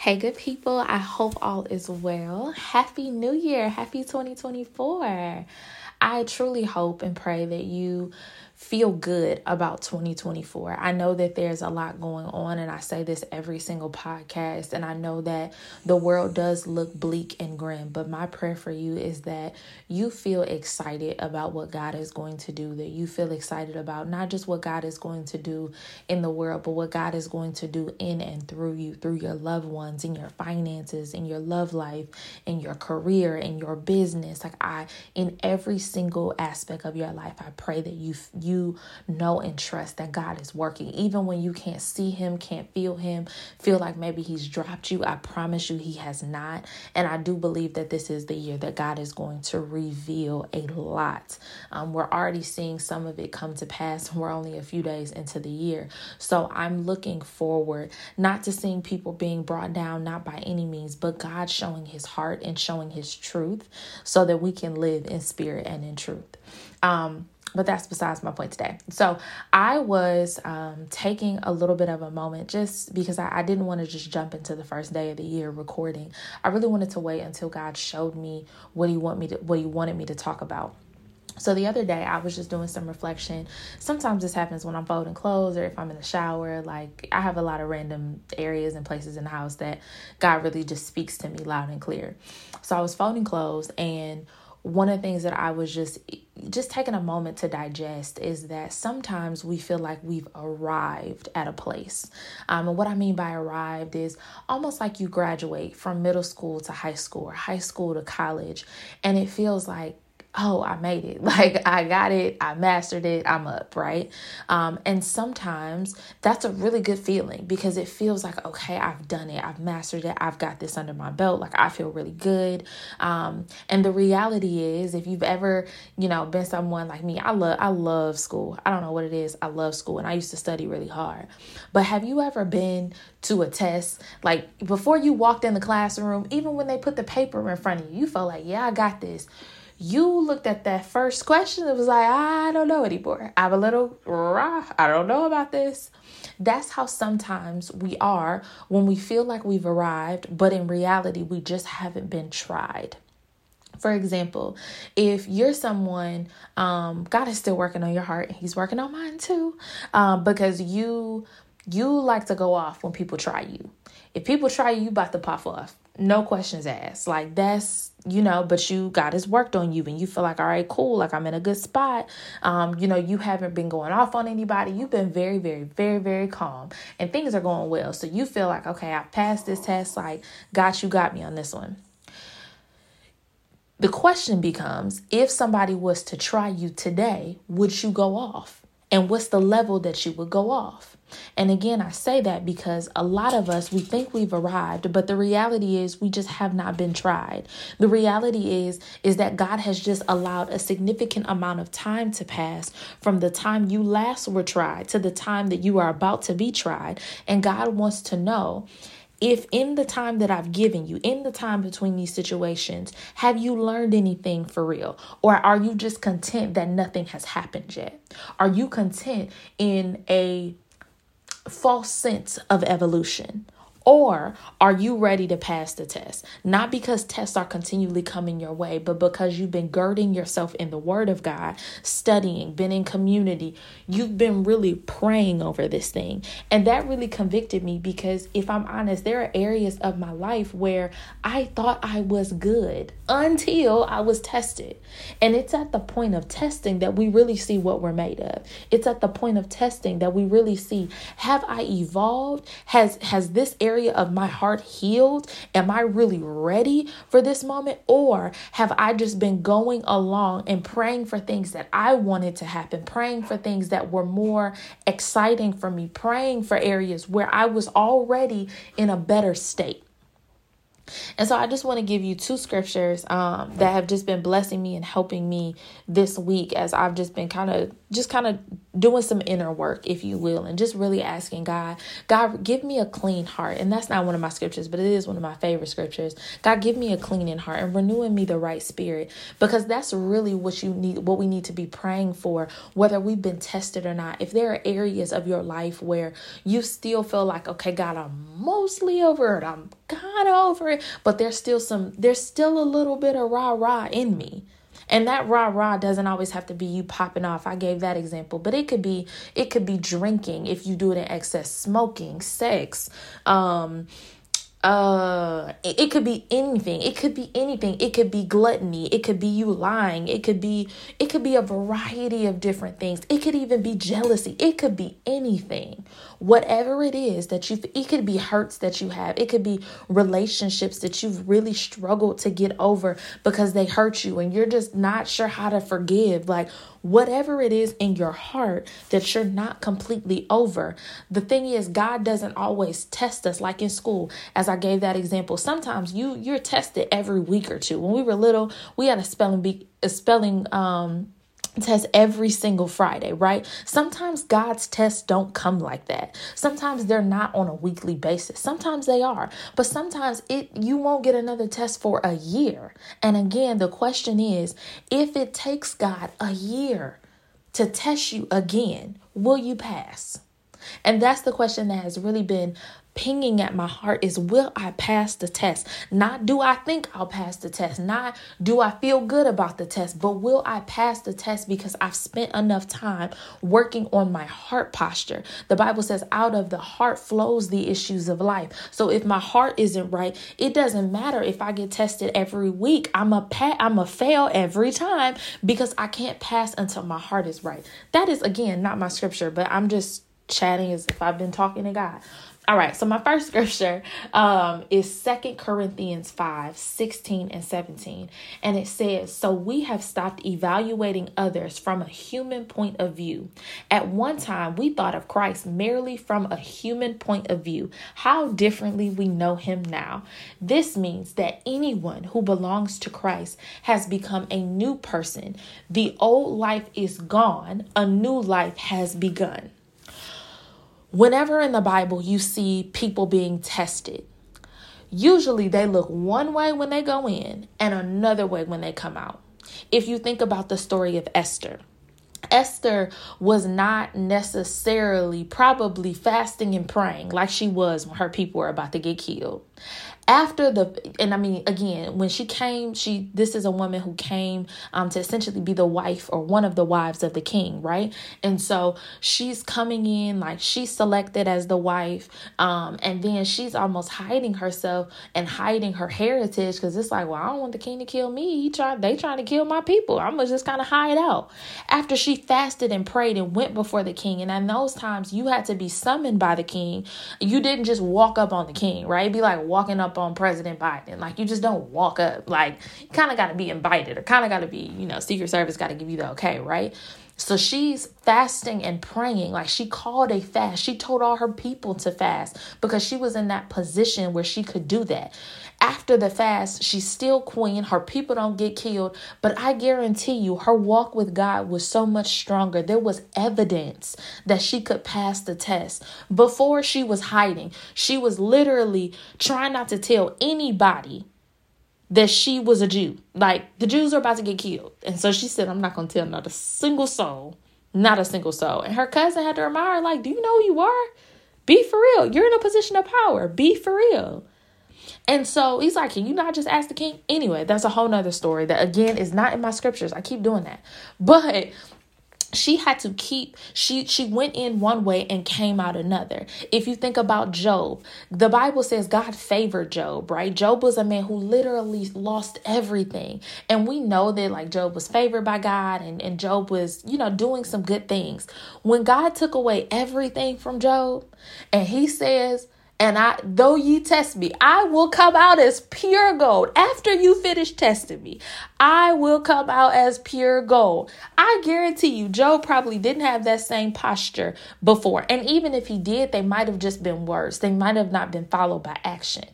Hey, good people. I hope all is well. Happy New Year. Happy 2024. I truly hope and pray that you feel good about 2024. I know that there's a lot going on, and I say this every single podcast, and I know that the world does look bleak and grim, but my prayer for you is that you feel excited about what God is going to do, that you feel excited about not just what God is going to do in the world, but what God is going to do in and through you, through your loved ones, in your finances, in your love life, in your career, in your business. Like I, in every single aspect of your life, I pray that you you you know and trust that God is working. Even when you can't see Him, can't feel Him, feel like maybe He's dropped you, I promise you He has not. And I do believe that this is the year that God is going to reveal a lot. Um, we're already seeing some of it come to pass. We're only a few days into the year. So I'm looking forward not to seeing people being brought down, not by any means, but God showing His heart and showing His truth so that we can live in spirit and in truth. Um, but that's besides my point today. So I was um, taking a little bit of a moment just because I, I didn't want to just jump into the first day of the year recording. I really wanted to wait until God showed me what He want me to what He wanted me to talk about. So the other day I was just doing some reflection. Sometimes this happens when I'm folding clothes or if I'm in the shower. Like I have a lot of random areas and places in the house that God really just speaks to me loud and clear. So I was folding clothes and one of the things that I was just just taking a moment to digest is that sometimes we feel like we've arrived at a place. Um, and what I mean by arrived is almost like you graduate from middle school to high school or high school to college, and it feels like oh, I made it. Like I got it, I mastered it, I'm up, right? Um, and sometimes that's a really good feeling because it feels like, okay, I've done it, I've mastered it, I've got this under my belt, like I feel really good. Um, and the reality is, if you've ever, you know, been someone like me, I love, I love school. I don't know what it is, I love school, and I used to study really hard. But have you ever been to a test, like before you walked in the classroom, even when they put the paper in front of you, you felt like, yeah, I got this you looked at that first question it was like i don't know anymore. I'm a little raw i don't know about this. That's how sometimes we are when we feel like we've arrived but in reality we just haven't been tried. For example, if you're someone, um, God is still working on your heart, and He's working on mine too, um, because you you like to go off when people try you. If people try you, you about to pop off no questions asked. Like that's you know, but you God has worked on you and you feel like all right, cool, like I'm in a good spot. Um, you know, you haven't been going off on anybody. You've been very, very, very, very calm and things are going well. So you feel like, okay, I passed this test, like got you got me on this one. The question becomes if somebody was to try you today, would you go off? And what's the level that you would go off? And again, I say that because a lot of us, we think we've arrived, but the reality is we just have not been tried. The reality is is that God has just allowed a significant amount of time to pass from the time you last were tried to the time that you are about to be tried. And God wants to know if in the time that I've given you, in the time between these situations, have you learned anything for real? Or are you just content that nothing has happened yet? Are you content in a false sense of evolution? Or are you ready to pass the test? Not because tests are continually coming your way, but because you've been girding yourself in the Word of God, studying, been in community. You've been really praying over this thing. And that really convicted me because if I'm honest, there are areas of my life where I thought I was good until I was tested. And it's at the point of testing that we really see what we're made of. It's at the point of testing that we really see have I evolved? Has has this area area of my heart healed? Am I really ready for this moment? Or have I just been going along and praying for things that I wanted to happen, praying for things that were more exciting for me, praying for areas where I was already in a better state? And so I just want to give you two scriptures um, that have just been blessing me and helping me this week as I've just been kind of just kind of doing some inner work, if you will, and just really asking God, God, give me a clean heart. And that's not one of my scriptures, but it is one of my favorite scriptures. God, give me a clean heart and renewing me the right spirit, because that's really what you need, what we need to be praying for, whether we've been tested or not. If there are areas of your life where you still feel like, okay, God, I'm mostly over it, I'm kind of over it, but there's still some, there's still a little bit of rah rah in me and that rah rah doesn't always have to be you popping off. I gave that example, but it could be it could be drinking if you do it in excess, smoking, sex, um, uh it, it, could be anything. It could be anything. It could be gluttony. It could be you lying. It could be it could be a variety of different things. It could even be jealousy. It could be anything. Whatever it is that you it could be hurts that you have. It could be relationships that you've really struggled to get over because they hurt you and you're just not sure how to forgive. Like whatever it is in your heart that you're not completely over. The thing is, God doesn't always test us like in school. As I gave that example, sometimes you you're tested every week or two. When we were little, we had a spelling bee, a spelling um test every single Friday, right? Sometimes God's tests don't come like that. Sometimes they're not on a weekly basis. Sometimes they are. But sometimes it you won't get another test for a year. And again, the question is, if it takes God a year to test you again, will you pass? And that's the question that has really been pinging at my heart is will I pass the test? Not do I think I'll pass the test, not do I feel good about the test, but will I pass the test because I've spent enough time working on my heart posture. The Bible says out of the heart flows the issues of life. So if my heart isn't right, it doesn't matter if I get tested every week. I'm a pa- I'm a fail every time because I can't pass until my heart is right. That is again not my scripture, but I'm just chatting as if I've been talking to God. All right, so my first scripture um, is Second Corinthians 5 16 and 17. And it says, So we have stopped evaluating others from a human point of view. At one time, we thought of Christ merely from a human point of view. How differently we know him now. This means that anyone who belongs to Christ has become a new person. The old life is gone, a new life has begun. Whenever in the Bible you see people being tested, usually they look one way when they go in and another way when they come out. If you think about the story of Esther, Esther was not necessarily probably fasting and praying like she was when her people were about to get killed after the and i mean again when she came she this is a woman who came um to essentially be the wife or one of the wives of the king right? And so she's coming in like she's selected as the wife um and then she's almost hiding herself and hiding her heritage because it's like well i don't want the king to kill me. He tried they trying to kill my people. I'm gonna just kind of hide out. After she fasted and prayed and went before the king and in those times you had to be summoned by the king. You didn't just walk up on the king right? Be like walking up on President Biden. Like you just don't walk up. Like you kind of got to be invited or kind of got to be, you know, Secret Service got to give you the okay, right? So she's fasting and praying. Like she called a fast. She told all her people to fast because she was in that position where she could do that. After the fast, she's still queen. Her people don't get killed. But I guarantee you, her walk with God was so much stronger. There was evidence that she could pass the test. Before she was hiding, she was literally trying not to tell anybody that she was a Jew. Like the Jews are about to get killed. And so she said, I'm not to tell not a single soul, not a single soul. And her cousin had to remind her, like, do you know who you are? Be for real. You're in a position of power. Be for real. And so he's like, Can you not just ask the king? Anyway, that's a whole nother story that again is not in my scriptures. I keep doing that. But she had to keep she she went in one way and came out another. If you think about Job the bible says god favored Job right? Job was a man who literally lost everything. And we know that like Job was favored by god and, and Job was you know doing some good things. When god took away everything from Job and he says and I though ye test me, I will come out as pure gold. After you finish testing me, I will come out as pure gold. I guarantee you, Job probably didn't have that same posture before. And even if he did, they might have just been words, they might have not been followed by action.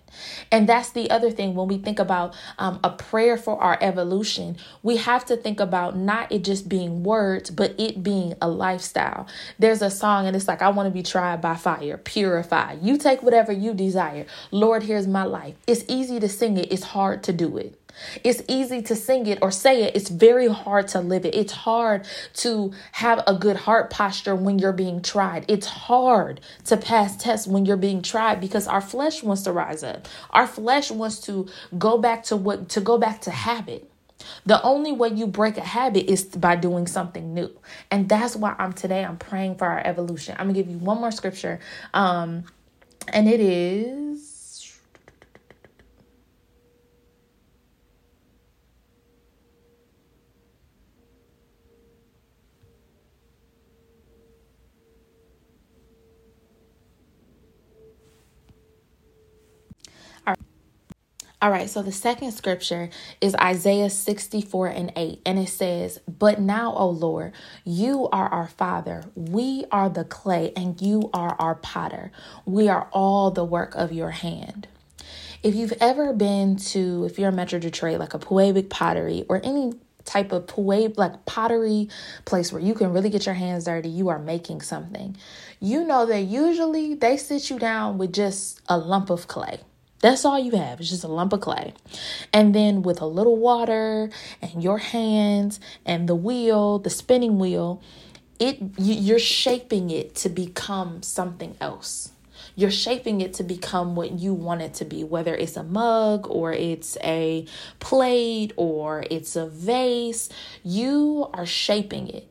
And that's the other thing when we think about um, a prayer for our evolution, we have to think about not it just being words, but it being a lifestyle. There's a song, and it's like, I want to be tried by fire, purify. You take whatever you desire. Lord, here's my life. It's easy to sing it, it's hard to do it. It's easy to sing it or say it. It's very hard to live it. It's hard to have a good heart posture when you're being tried. It's hard to pass tests when you're being tried because our flesh wants to rise up. Our flesh wants to go back to what to go back to habit. The only way you break a habit is by doing something new. And that's why I'm today I'm praying for our evolution. I'm going to give you one more scripture. Um and it is All right, so the second scripture is Isaiah 64 and 8, and it says, But now, O Lord, you are our Father. We are the clay, and you are our potter. We are all the work of your hand. If you've ever been to, if you're a Metro Detroit, like a Pewabic pottery or any type of Pewabic, like pottery place where you can really get your hands dirty, you are making something. You know that usually they sit you down with just a lump of clay that's all you have. It's just a lump of clay. And then with a little water and your hands and the wheel, the spinning wheel, it you're shaping it to become something else. You're shaping it to become what you want it to be, whether it's a mug or it's a plate or it's a vase. You are shaping it.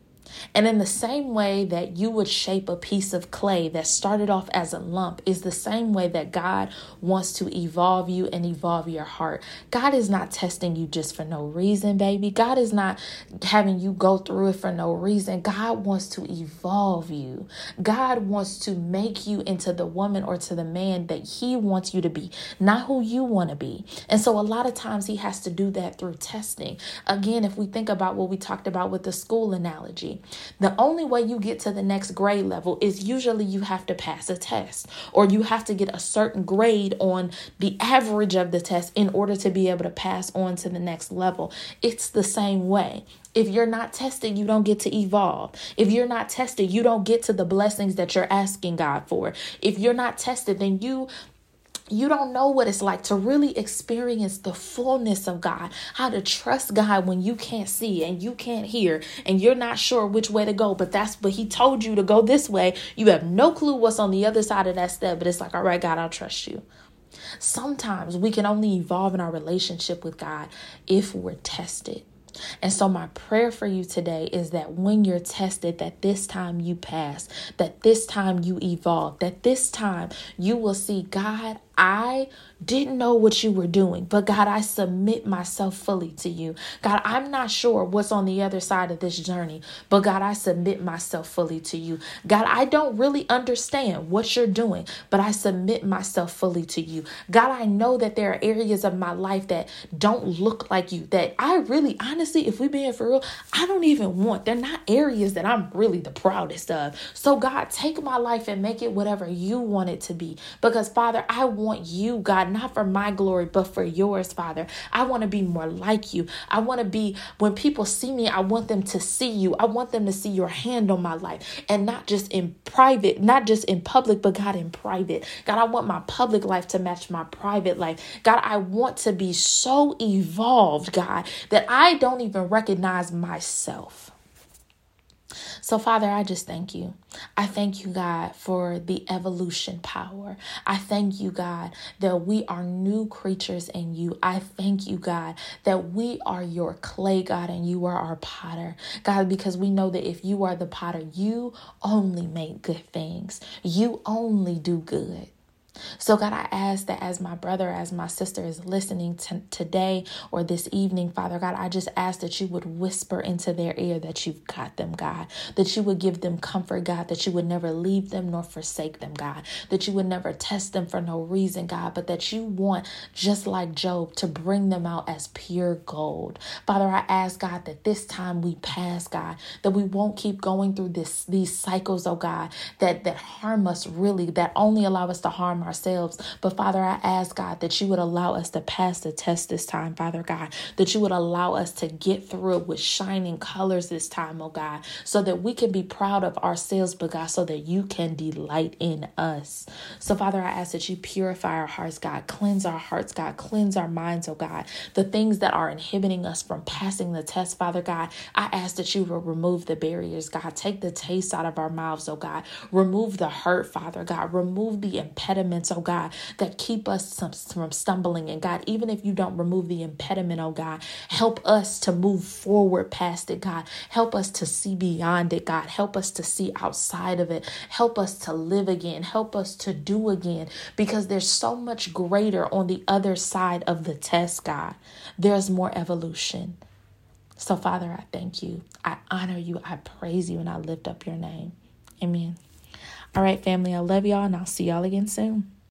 And in the same way that you would shape a piece of clay that started off as a lump, is the same way that God wants to evolve you and evolve your heart. God is not testing you just for no reason, baby. God is not having you go through it for no reason. God wants to evolve you. God wants to make you into the woman or to the man that He wants you to be, not who you want to be. And so a lot of times He has to do that through testing. Again, if we think about what we talked about with the school analogy, the only way you get to the next grade level is usually you have to pass a test or you have to get a certain grade on the average of the test in order to be able to pass on to the next level. It's the same way. If you're not tested, you don't get to evolve. If you're not tested, you don't get to the blessings that you're asking God for. If you're not tested, then you you don't know what it's like to really experience the fullness of God, how to trust God when you can't see and you can't hear and you're not sure which way to go, but that's but He told you to go this way. You have no clue what's on the other side of that step, but it's like, all right, God, I'll trust you. Sometimes we can only evolve in our relationship with God if we're tested. And so my prayer for you today is that when you're tested that this time you pass, that this time you evolve, that this time you will see God, I didn't know what you were doing, but God, I submit myself fully to you. God, I'm not sure what's on the other side of this journey, but God, I submit myself fully to you. God, I don't really understand what you're doing, but I submit myself fully to you. God, I know that there are areas of my life that don't look like you, that I really, honestly, if we're being for real, I don't even want. They're not areas that I'm really the proudest of. So, God, take my life and make it whatever you want it to be. Because, Father, I want you, God, not for my glory, but for yours, Father. I want to be more like you. I want to be, when people see me, I want them to see you. I want them to see your hand on my life and not just in private, not just in public, but God, in private. God, I want my public life to match my private life. God, I want to be so evolved, God, that I don't even recognize myself. So, Father, I just thank you. I thank you, God, for the evolution power. I thank you, God, that we are new creatures in you. I thank you, God, that we are your clay, God, and you are our potter. God, because we know that if you are the potter, you only make good things, you only do good. So, God, I ask that as my brother, as my sister is listening to today or this evening, Father God, I just ask that you would whisper into their ear that you've got them, God, that you would give them comfort, God, that you would never leave them nor forsake them, God, that you would never test them for no reason, God, but that you want, just like Job, to bring them out as pure gold. Father, I ask, God, that this time we pass, God, that we won't keep going through this these cycles, oh God, that that harm us really, that only allow us to harm ourselves. But Father, I ask God that you would allow us to pass the test this time, Father God, that you would allow us to get through it with shining colors this time, oh God, so that we can be proud of ourselves, but God, so that you can delight in us. So, Father, I ask that you purify our hearts, God, cleanse our hearts, God, cleanse our minds, oh God, the things that are inhibiting us from passing the test, Father God. I ask that you will remove the barriers, God, take the taste out of our mouths, oh God, remove the hurt, Father God, remove the impediment impediments, oh God, that keep us from stumbling. And God, even if you don't remove the impediment, oh God, help us to move forward past it, God. Help us to see beyond it, God. Help us to see outside of it. Help us to live again. Help us to do again because there's so much greater on the other side of the test, God. There's more evolution. So, Father, I thank you. I honor you. I praise you and I lift up your name. Amen. All right, family, I love y'all and I'll see y'all again soon.